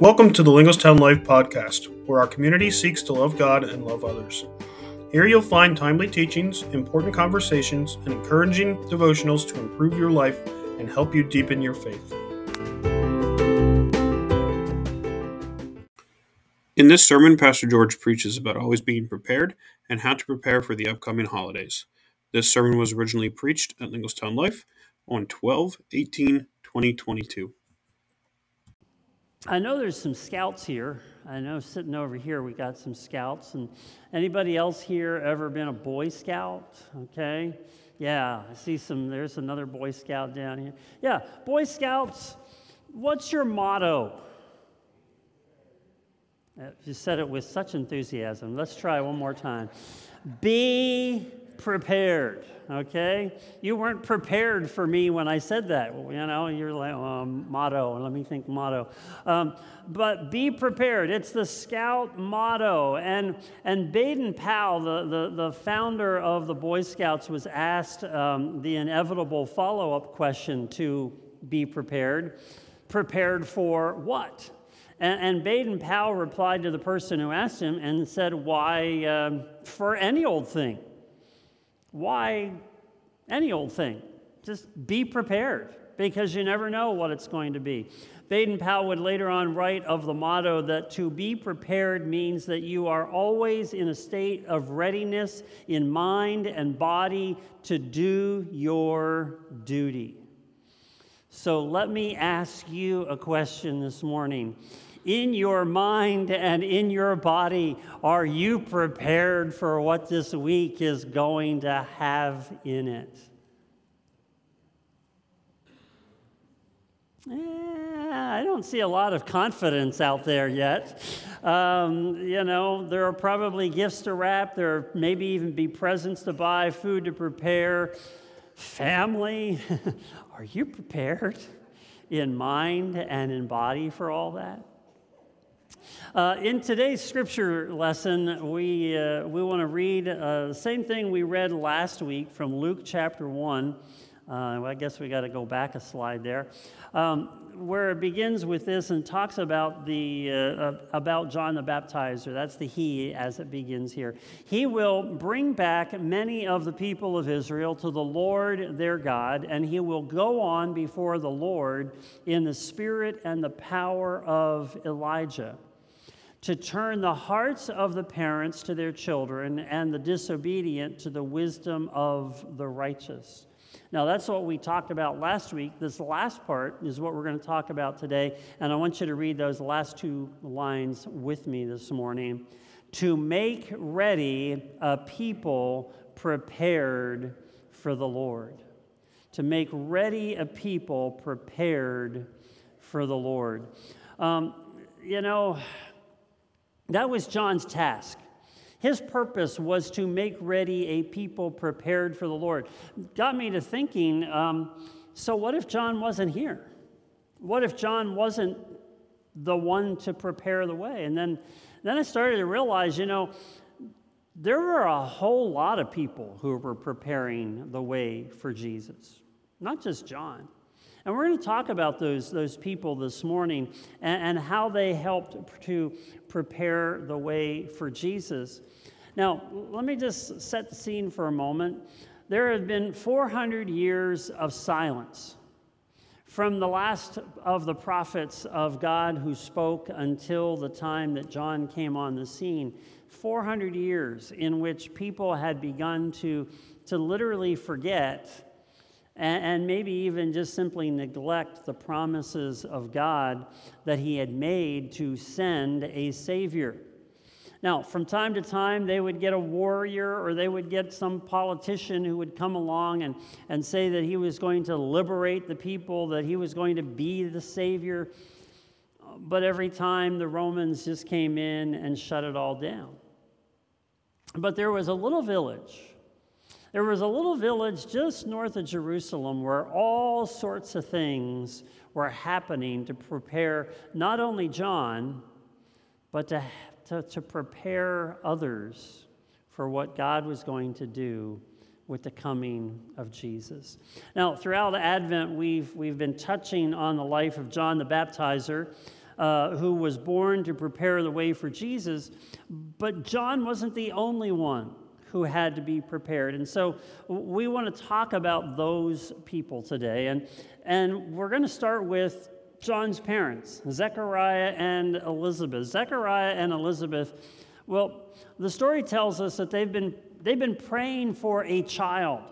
Welcome to the Linglestown Life podcast, where our community seeks to love God and love others. Here you'll find timely teachings, important conversations, and encouraging devotionals to improve your life and help you deepen your faith. In this sermon, Pastor George preaches about always being prepared and how to prepare for the upcoming holidays. This sermon was originally preached at Linglestown Life on 12 18 2022. I know there's some scouts here. I know sitting over here we got some scouts. And anybody else here ever been a Boy Scout? Okay. Yeah, I see some. There's another Boy Scout down here. Yeah, Boy Scouts, what's your motto? Uh, you said it with such enthusiasm. Let's try one more time. Be prepared, okay? You weren't prepared for me when I said that. You know, you're like, um, motto, let me think motto. Um, but be prepared. It's the scout motto. And, and Baden Powell, the, the, the founder of the Boy Scouts, was asked um, the inevitable follow up question to be prepared. Prepared for what? And, and Baden Powell replied to the person who asked him and said, Why, uh, for any old thing. Why any old thing? Just be prepared because you never know what it's going to be. Baden Powell would later on write of the motto that to be prepared means that you are always in a state of readiness in mind and body to do your duty. So let me ask you a question this morning in your mind and in your body, are you prepared for what this week is going to have in it? Eh, I don't see a lot of confidence out there yet. Um, you know, there are probably gifts to wrap, there maybe even be presents to buy, food to prepare. Family, are you prepared in mind and in body for all that? Uh, in today's scripture lesson, we, uh, we want to read uh, the same thing we read last week from Luke chapter 1. Uh, I guess we got to go back a slide there, um, where it begins with this and talks about, the, uh, about John the Baptizer. That's the he as it begins here. He will bring back many of the people of Israel to the Lord their God, and he will go on before the Lord in the spirit and the power of Elijah to turn the hearts of the parents to their children and the disobedient to the wisdom of the righteous. Now, that's what we talked about last week. This last part is what we're going to talk about today. And I want you to read those last two lines with me this morning. To make ready a people prepared for the Lord. To make ready a people prepared for the Lord. Um, you know, that was John's task. His purpose was to make ready a people prepared for the Lord. Got me to thinking um, so, what if John wasn't here? What if John wasn't the one to prepare the way? And then, then I started to realize, you know, there were a whole lot of people who were preparing the way for Jesus, not just John. And we're going to talk about those, those people this morning and, and how they helped to prepare the way for Jesus. Now, let me just set the scene for a moment. There have been 400 years of silence from the last of the prophets of God who spoke until the time that John came on the scene. 400 years in which people had begun to, to literally forget and, and maybe even just simply neglect the promises of God that He had made to send a Savior. Now, from time to time, they would get a warrior or they would get some politician who would come along and, and say that he was going to liberate the people, that he was going to be the Savior. But every time the Romans just came in and shut it all down. But there was a little village there was a little village just north of Jerusalem where all sorts of things were happening to prepare not only John, but to, to, to prepare others for what God was going to do with the coming of Jesus. Now, throughout Advent, we've, we've been touching on the life of John the Baptizer. uh, who was born to prepare the way for Jesus. But John wasn't the only one who had to be prepared. And so we want to talk about those people today. And, and we're going to start with John's parents, Zechariah and Elizabeth. Zechariah and Elizabeth, well, the story tells us that they've been, they've been praying for a child.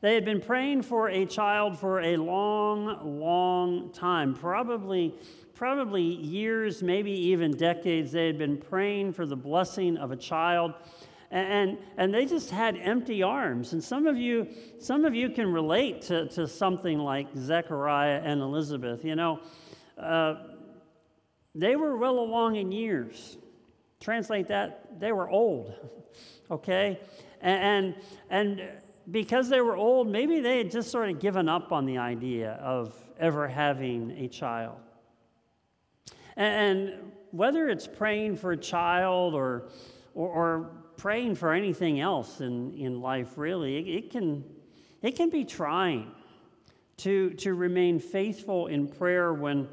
They had been praying for a child for a long, long time, probably, probably years, maybe even decades. They had been praying for the blessing of a child. And, and they just had empty arms. And some of you, some of you can relate to, to something like Zechariah and Elizabeth. You know, uh, they were well along in years. Translate that, they were old, okay? And, and, and because they were old, maybe they had just sort of given up on the idea of ever having a child. And whether it's praying for a child or, or, or praying for anything else in, in life, really, it, it, can, it can be trying to, to remain faithful in prayer when,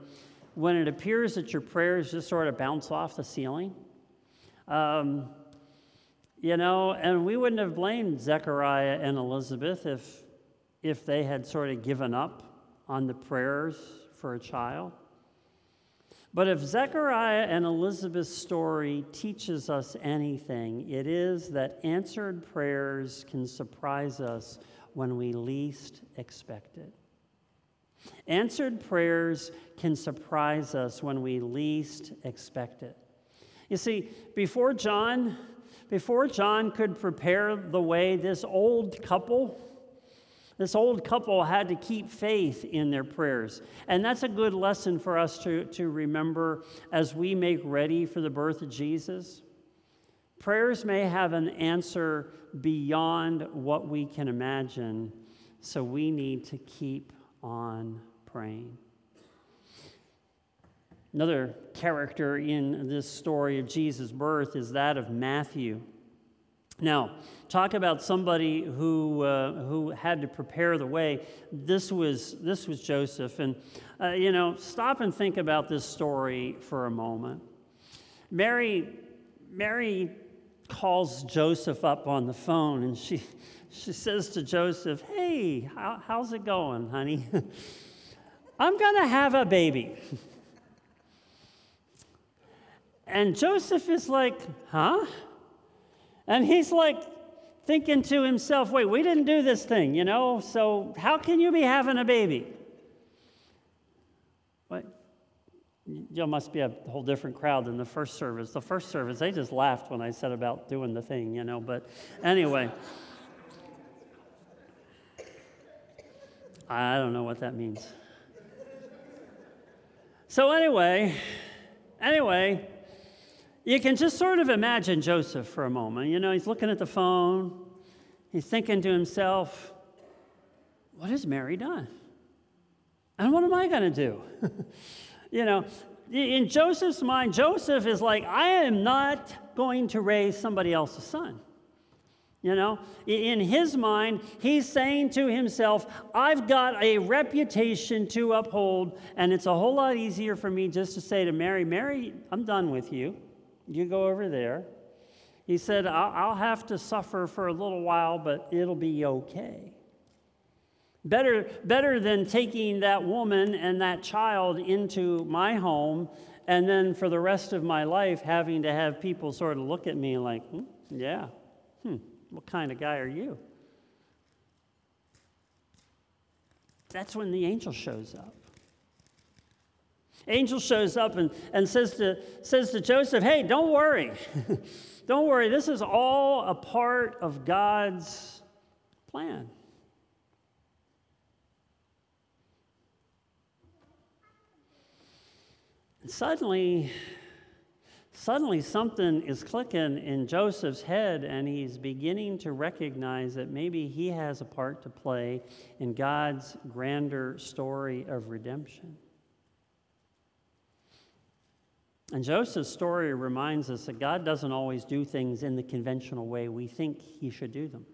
when it appears that your prayers just sort of bounce off the ceiling. Um, you know, and we wouldn't have blamed Zechariah and Elizabeth if, if they had sort of given up on the prayers for a child. But if Zechariah and Elizabeth's story teaches us anything, it is that answered prayers can surprise us when we least expect it. Answered prayers can surprise us when we least expect it. You see, before John before John could prepare the way, this old couple, this old couple had to keep faith in their prayers. And that's a good lesson for us to, to remember as we make ready for the birth of Jesus. Prayers may have an answer beyond what we can imagine, so we need to keep on praying. Another character in this story of Jesus' birth is that of Matthew. Now, talk about somebody who, uh, who had to prepare the way. This was, this was Joseph. And, uh, you know, stop and think about this story for a moment. Mary, Mary calls Joseph up on the phone and she, she says to Joseph, Hey, how, how's it going, honey? I'm going to have a baby. And Joseph is like, huh? And he's like thinking to himself, wait, we didn't do this thing, you know, so how can you be having a baby? What? You must be a whole different crowd than the first service. The first service, they just laughed when I said about doing the thing, you know, but anyway. I don't know what that means. So, anyway, anyway, you can just sort of imagine Joseph for a moment. You know, he's looking at the phone, he's thinking to himself, what has Mary done? And what am I going to do? you know, in Joseph's mind, Joseph is like, I am not going to raise somebody else's son. You know, in his mind, he's saying to himself, I've got a reputation to uphold, and it's a whole lot easier for me just to say to Mary, Mary, I'm done with you. You go over there. He said, I'll have to suffer for a little while, but it'll be okay. Better, better than taking that woman and that child into my home and then for the rest of my life having to have people sort of look at me like, hmm, yeah, hmm, what kind of guy are you? That's when the angel shows up. Angel shows up and, and says, to, says to Joseph, Hey, don't worry. don't worry. This is all a part of God's plan. Suddenly, suddenly something is clicking in Joseph's head, and he's beginning to recognize that maybe he has a part to play in God's grander story of redemption. And Joseph's story reminds us that God doesn't always do things in the conventional way we think he should do them.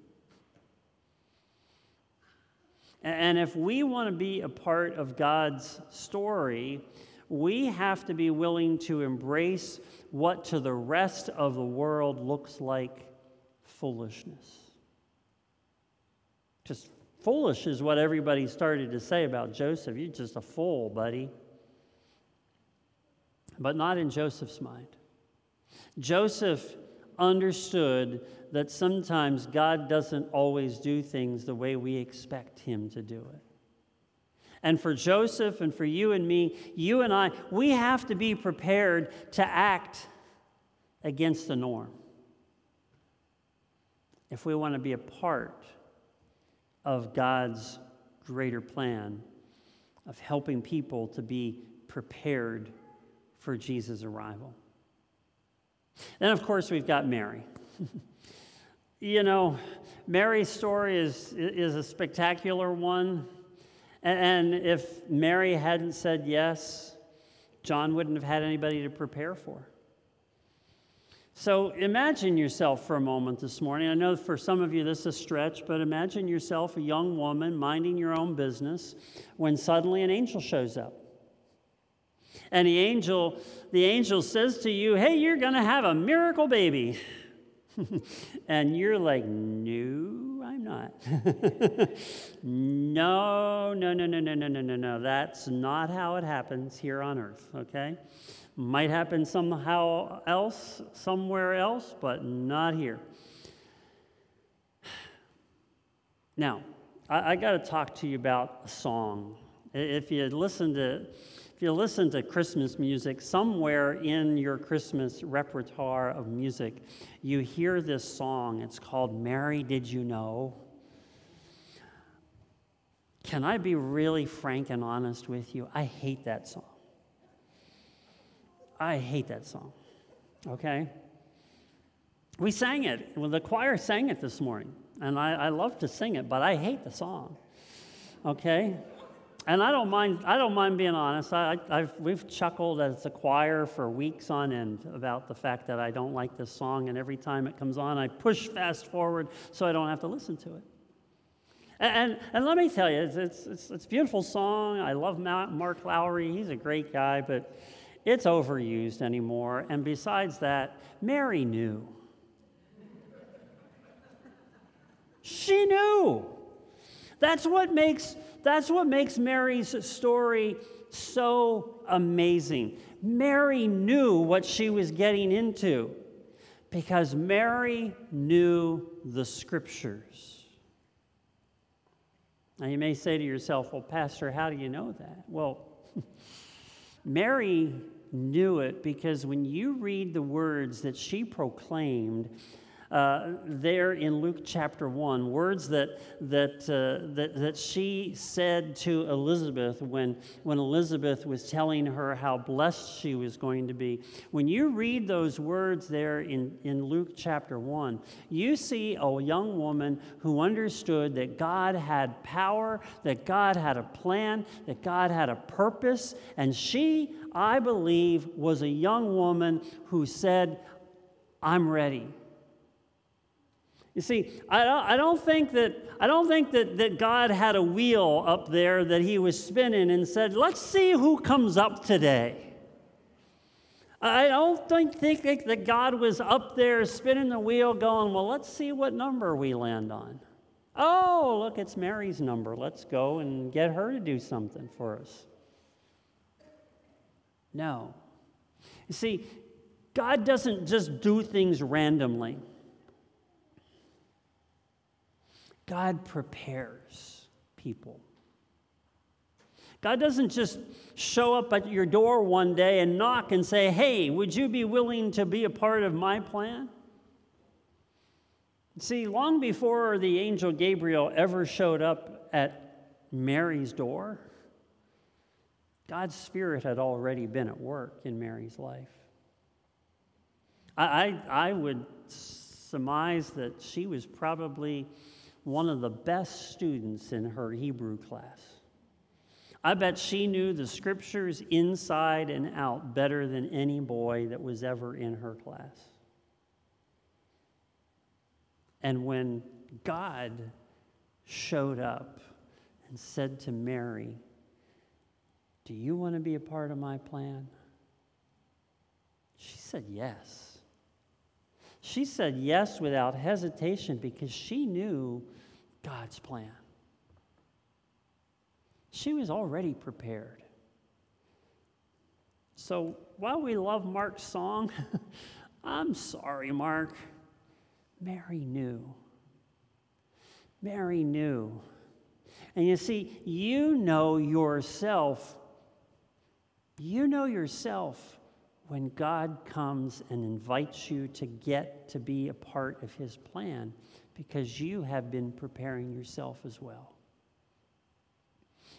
And if we want to be a part of God's story, we have to be willing to embrace what to the rest of the world looks like foolishness. Just foolish is what everybody started to say about Joseph. You're just a fool, buddy. But not in Joseph's mind. Joseph understood that sometimes God doesn't always do things the way we expect Him to do it. And for Joseph and for you and me, you and I, we have to be prepared to act against the norm if we want to be a part of God's greater plan of helping people to be prepared for Jesus' arrival. Then, of course, we've got Mary. you know, Mary's story is, is a spectacular one. And if Mary hadn't said yes, John wouldn't have had anybody to prepare for. So imagine yourself for a moment this morning. I know for some of you this is a stretch, but imagine yourself a young woman minding your own business when suddenly an angel shows up. And the angel, the angel says to you, Hey, you're going to have a miracle baby. and you're like, No, I'm not. no, no, no, no, no, no, no, no, no. That's not how it happens here on earth, okay? Might happen somehow else, somewhere else, but not here. Now, I, I got to talk to you about a song. If you listen to if you listen to Christmas music, somewhere in your Christmas repertoire of music, you hear this song. It's called Mary Did You Know? Can I be really frank and honest with you? I hate that song. I hate that song. Okay? We sang it. Well, the choir sang it this morning, and I, I love to sing it, but I hate the song. Okay? And I don't mind, I don't mind being honest. I, I've, we've chuckled as a choir for weeks on end about the fact that I don't like this song, and every time it comes on, I push fast forward so I don't have to listen to it. And, and, and let me tell you, it's, it's, it's, it's a beautiful song. I love Mark Lowry, he's a great guy, but it's overused anymore. And besides that, Mary knew. She knew. That's what makes that's what makes Mary's story so amazing. Mary knew what she was getting into because Mary knew the scriptures. Now, you may say to yourself, well, Pastor, how do you know that? Well, Mary knew it because when you read the words that she proclaimed uh, there in Luke chapter 1, words that, that, uh, that, that she said to Elizabeth when, when Elizabeth was telling her how blessed she was going to be. When you read those words there in, in Luke chapter 1, you see a young woman who understood that God had power, that God had a plan, that God had a purpose, and she, I believe, was a young woman who said, I'm ready. You see, I don't, I don't think, that, I don't think that, that God had a wheel up there that he was spinning and said, let's see who comes up today. I don't think, think that God was up there spinning the wheel going, well, let's see what number we land on. Oh, look, it's Mary's number. Let's go and get her to do something for us. No. You see, God doesn't just do things randomly. God prepares people. God doesn't just show up at your door one day and knock and say, Hey, would you be willing to be a part of my plan? See, long before the angel Gabriel ever showed up at Mary's door, God's Spirit had already been at work in Mary's life. I, I, I would surmise that she was probably one of the best students in her Hebrew class. I bet she knew the scriptures inside and out better than any boy that was ever in her class. And when God showed up and said to Mary, Do you want to be a part of my plan? She said yes. She said yes without hesitation because she knew God's plan. She was already prepared. So while we love Mark's song, I'm sorry, Mark. Mary knew. Mary knew. And you see, you know yourself. You know yourself when God comes and invites you to get to be a part of his plan because you have been preparing yourself as well.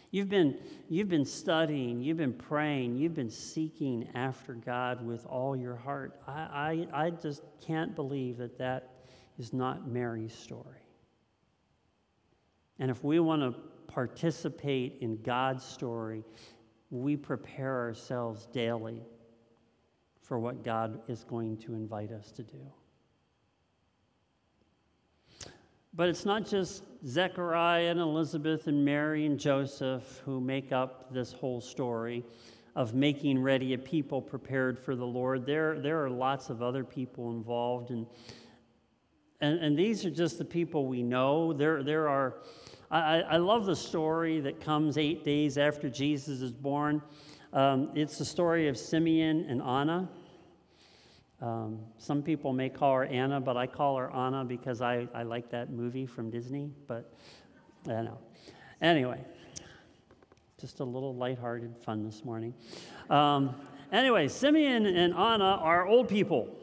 You've been, you've been studying, you've been praying, you've been seeking after God with all your heart. I, I, I just can't believe that that is not Mary's story. And if we want to participate in God's story, we prepare ourselves daily for what God is going to invite us to do. But it's not just Zechariah and Elizabeth and Mary and Joseph who make up this whole story of making ready a people prepared for the Lord. There, there are lots of other people involved, and, and, and these are just the people we know. There, there are, I, I love the story that comes eight days after Jesus is born. Um, it's the story of Simeon and Anna. Um, some people may call her Anna, but I call her Anna because I, I like that movie from Disney. But I don't know. Anyway, just a little lighthearted fun this morning. Um, anyway, Simeon and Anna are old people.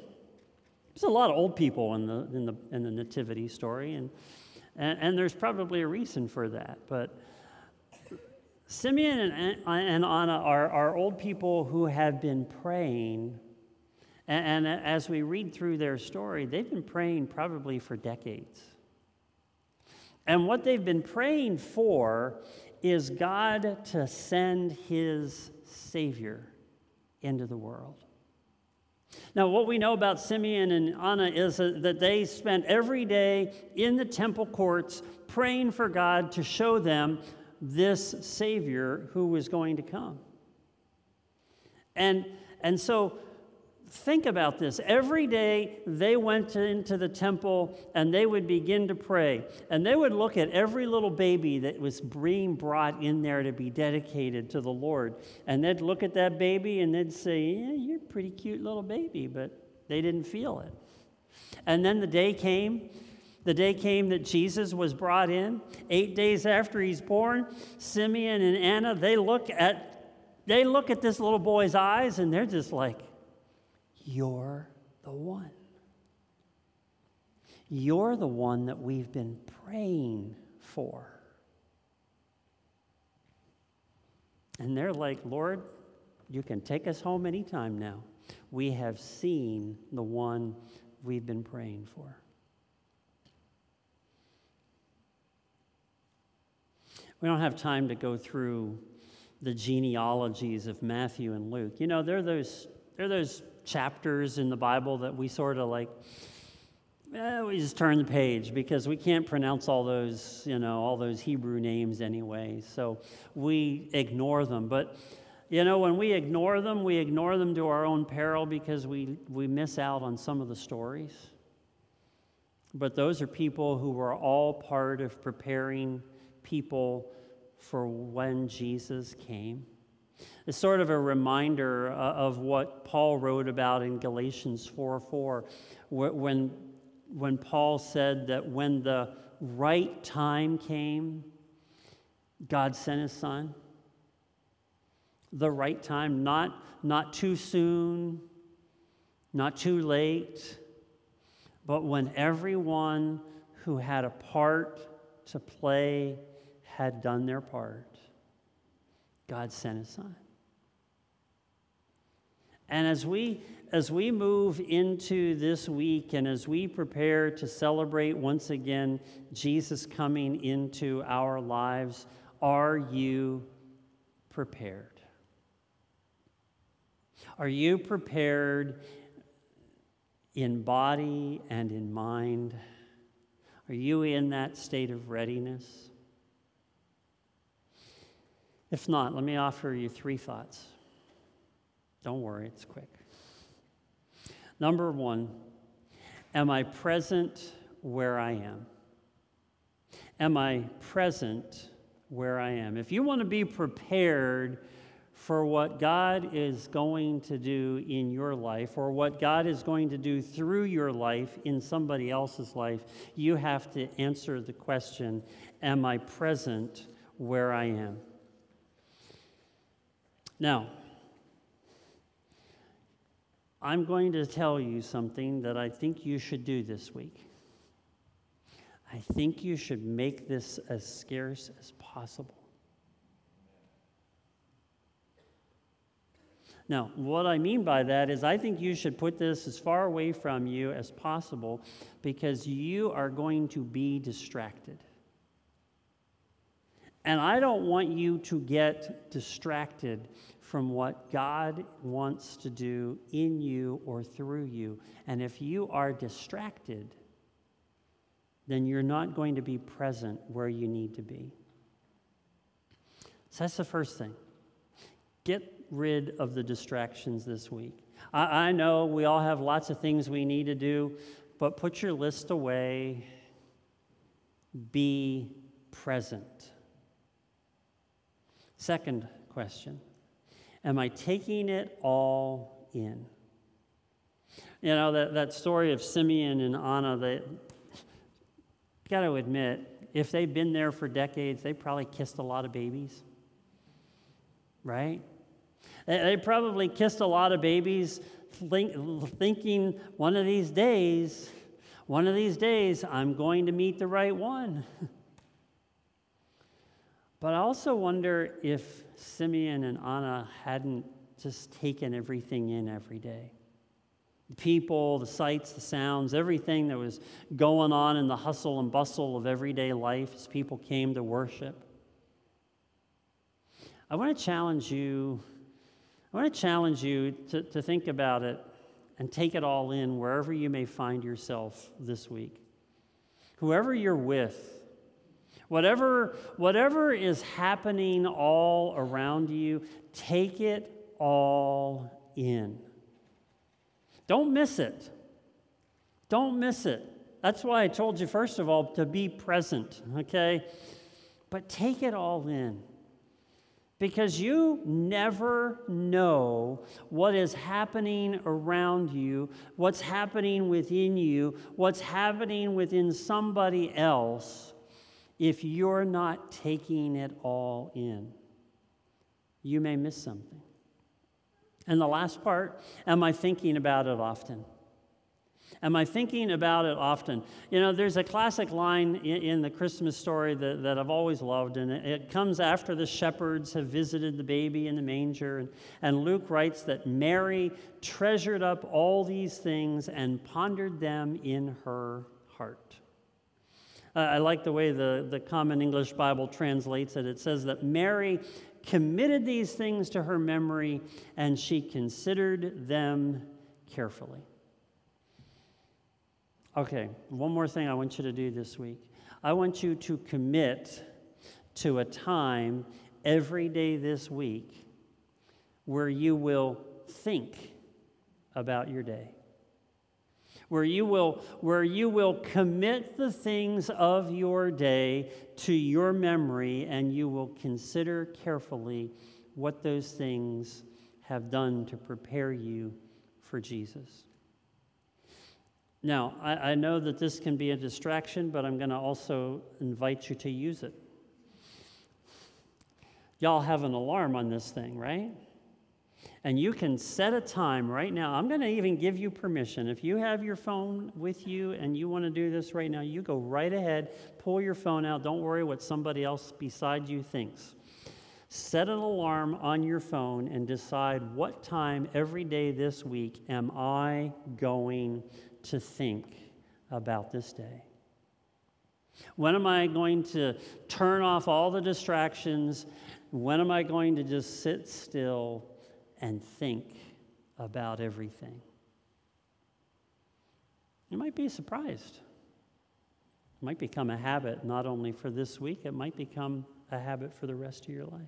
There's a lot of old people in the, in the, in the nativity story, and, and, and there's probably a reason for that. But Simeon and, and Anna are, are old people who have been praying and, and as we read through their story, they've been praying probably for decades. And what they've been praying for is God to send his Savior into the world. Now, what we know about Simeon and Anna is that they spent every day in the temple courts praying for God to show them this Savior who was going to come. And, and so think about this. Every day they went into the temple and they would begin to pray. And they would look at every little baby that was being brought in there to be dedicated to the Lord. And they'd look at that baby and they'd say, Yeah, you're a pretty cute little baby, but they didn't feel it. And then the day came. The day came that Jesus was brought in. Eight days after he's born, Simeon and Anna, they look at they look at this little boy's eyes and they're just like, you're the one. You're the one that we've been praying for. And they're like, Lord, you can take us home anytime now. We have seen the one we've been praying for. We don't have time to go through the genealogies of Matthew and Luke. You know, they're those, they're those chapters in the Bible that we sort of like, eh, we just turn the page because we can't pronounce all those, you know, all those Hebrew names anyway. So we ignore them. But, you know, when we ignore them, we ignore them to our own peril because we, we miss out on some of the stories. But those are people who were all part of preparing people for when Jesus came. It's sort of a reminder uh, of what Paul wrote about in Galatians 4 4, when, when Paul said that when the right time came, God sent his son. The right time, not, not too soon, not too late, but when everyone who had a part to play had done their part. God sent his son. And as we as we move into this week and as we prepare to celebrate once again Jesus coming into our lives, are you prepared? Are you prepared in body and in mind? Are you in that state of readiness? If not, let me offer you three thoughts. Don't worry, it's quick. Number one, am I present where I am? Am I present where I am? If you want to be prepared for what God is going to do in your life or what God is going to do through your life in somebody else's life, you have to answer the question Am I present where I am? Now, I'm going to tell you something that I think you should do this week. I think you should make this as scarce as possible. Now, what I mean by that is I think you should put this as far away from you as possible because you are going to be distracted. And I don't want you to get distracted from what God wants to do in you or through you. And if you are distracted, then you're not going to be present where you need to be. So that's the first thing. Get rid of the distractions this week. I, I know we all have lots of things we need to do, but put your list away. Be present. Second question Am I taking it all in? You know, that, that story of Simeon and Anna, they got to admit, if they've been there for decades, they probably kissed a lot of babies, right? They probably kissed a lot of babies think, thinking one of these days, one of these days, I'm going to meet the right one. but I also wonder if Simeon and Anna hadn't just taken everything in every day. The people, the sights, the sounds, everything that was going on in the hustle and bustle of everyday life as people came to worship. I want to challenge you I want to challenge you to, to think about it and take it all in wherever you may find yourself this week. Whoever you're with, whatever, whatever is happening all around you, take it all in. Don't miss it. Don't miss it. That's why I told you, first of all, to be present, okay? But take it all in because you never know what is happening around you, what's happening within you, what's happening within somebody else if you're not taking it all in. You may miss something. And the last part, am I thinking about it often? Am I thinking about it often? You know, there's a classic line in, in the Christmas story that, that I've always loved, and it, it, comes after the shepherds have visited the baby in the manger. And, and Luke writes that Mary treasured up all these things and pondered them in her heart. Uh, I like the way the, the Common English Bible translates it. It says that Mary committed these things to her memory and she considered them carefully. Okay, one more thing I want you to do this week. I want you to commit to a time every day this week where you will think about your day. Where you will, where you will commit the things of your day to your memory and you will consider carefully what those things have done to prepare you for Jesus. Now, I, I know that this can be a distraction, but I'm going to also invite you to use it. Y'all have an alarm on this thing, right? And you can set a time right now. I'm going to even give you permission. If you have your phone with you and you want to do this right now, you go right ahead, pull your phone out. Don't worry what somebody else beside you thinks. Set an alarm on your phone and decide what time every day this week am I going to think about this day? When am I going to turn off all the distractions? When am I going to just sit still and think about everything? You might be surprised. It might become a habit not only for this week, it might become a habit for the rest of your life.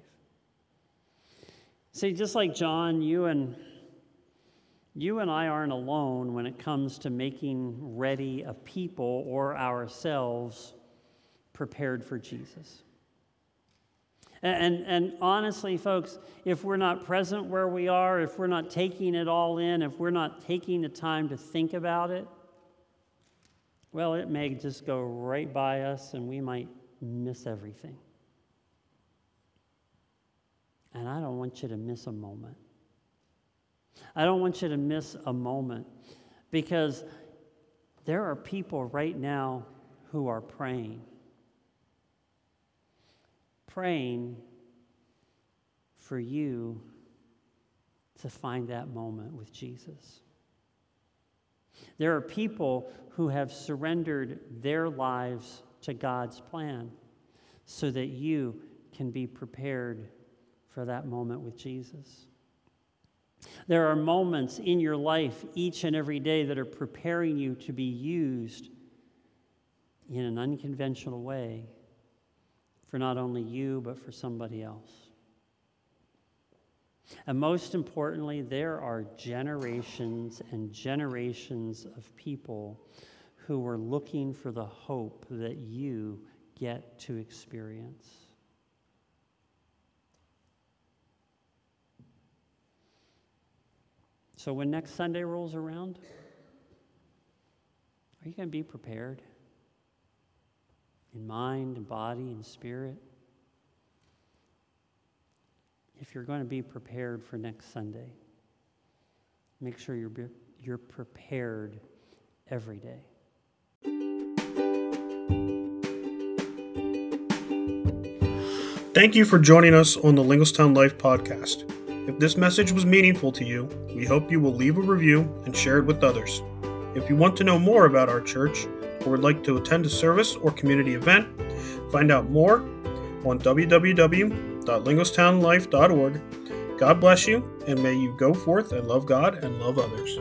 See, just like John, you and you and I aren't alone when it comes to making ready a people or ourselves prepared for Jesus. And, and, and, honestly, folks, if we're not present where we are, if we're not taking it all in, if we're not taking the time to think about it, well, it may just go right by us and we might miss everything. And I don't want you to miss a moment. I don't want you to miss a moment because there are people right now who are praying. Praying for you to find that moment with Jesus. There are people who have surrendered their lives to God's plan so that you can be prepared for that moment with Jesus. There are moments in your life each and every day that are preparing you to be used in an unconventional way for not only you, but for somebody else. And most importantly, there are generations and generations of people who are looking for the hope that you get to experience. So when next Sunday rolls around, are you going to be prepared in mind and body and spirit? If you're going to be prepared for next Sunday, make sure you're, you're prepared every day. Thank you for joining us on the Linglestown Life podcast. If this message was meaningful to you, we hope you will leave a review and share it with others. If you want to know more about our church or would like to attend a service or community event, find out more on www.linglestownlife.org. God bless you, and may you go forth and love God and love others.